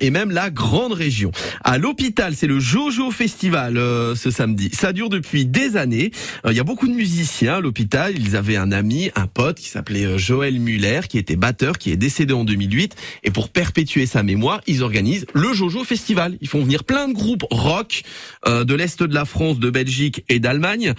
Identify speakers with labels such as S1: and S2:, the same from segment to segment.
S1: et même la grande région. À l'hôpital, c'est le Jojo Festival euh, ce samedi. Ça dure depuis des années. Euh, Il y a beaucoup de musiciens à l'hôpital. Ils avaient un ami, un pote qui s'appelait euh, Joël Muller, qui était batteur, qui est décédé en 2008. Et pour perpétuer sa mémoire, ils organisent le Jojo Festival. Ils font venir plein de groupes rock de l'Est de la France, de Belgique et d'Allemagne.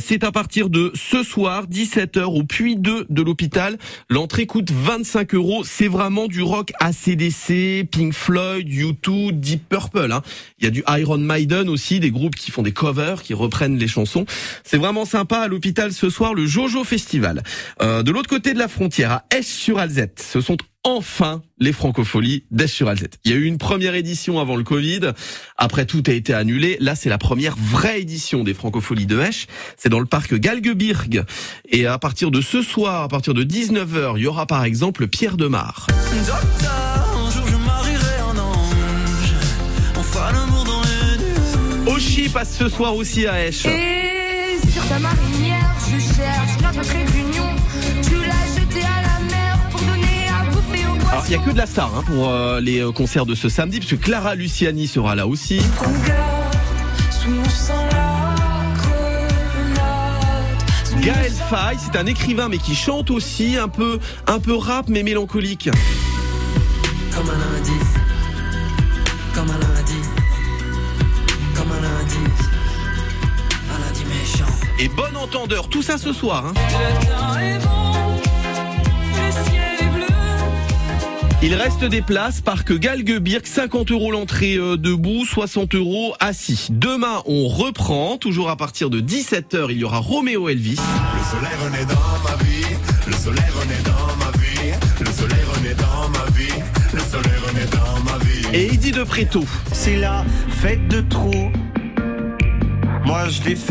S1: C'est à partir de ce soir, 17h, au Puy 2 de l'hôpital. L'entrée coûte 25 euros. C'est vraiment du rock ACDC, Pink Floyd, U2, Deep Purple. Hein. Il y a du Iron Maiden aussi, des groupes qui font des covers, qui reprennent les chansons. C'est vraiment sympa à l'hôpital ce soir, le Jojo Festival. Euh, de l'autre côté de la frontière, à Esch-sur-Alzette, ce sont enfin les francopholies d'Esch-sur-Alzette. Il y a eu une première édition avant le Covid. Après, tout a été annulé. Là, c'est la première vraie édition des francopholies de Esch. C'est dans le parc Galgebirg. Et à partir de ce soir, à partir de 19h, il y aura par exemple Pierre Demar.
S2: Docteur,
S1: passe ce soir aussi à Esch.
S3: Et sur ta marinière, je cherche notre trait d'union. Tu l'as jeté à la mer pour donner à bouffer aux
S1: Alors, il y a que de la star hein, pour euh, les euh, concerts de ce samedi, puisque Clara Luciani sera là aussi. Gaël Faye, c'est un écrivain mais qui chante aussi un peu un peu rap mais mélancolique.
S2: Comme un lundi. Comme un
S1: Et bon entendeur, tout ça ce soir. hein.
S2: Le temps est bon. Le ciel est bleu.
S1: Il reste des places, parc Galgebirg, 50 euros l'entrée euh, debout, 60 euros assis. Demain, on reprend, toujours à partir de 17h, il y aura Roméo Elvis.
S4: Le soleil renaît dans ma vie, le soleil renaît dans ma vie, le soleil renaît dans ma vie, le soleil renaît dans ma vie.
S1: Et Eddie de Préto.
S5: C'est la fête de trop.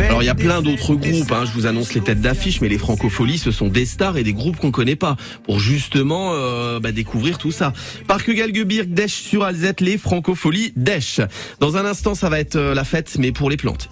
S1: Alors il y a plein d'autres groupes, hein, je vous annonce les têtes d'affiche, mais les francopholies, ce sont des stars et des groupes qu'on connaît pas, pour justement euh, bah, découvrir tout ça. Parc Galgebirg, Desch sur Alzette, les francopholies d'Esch. Dans un instant, ça va être euh, la fête, mais pour les plantes.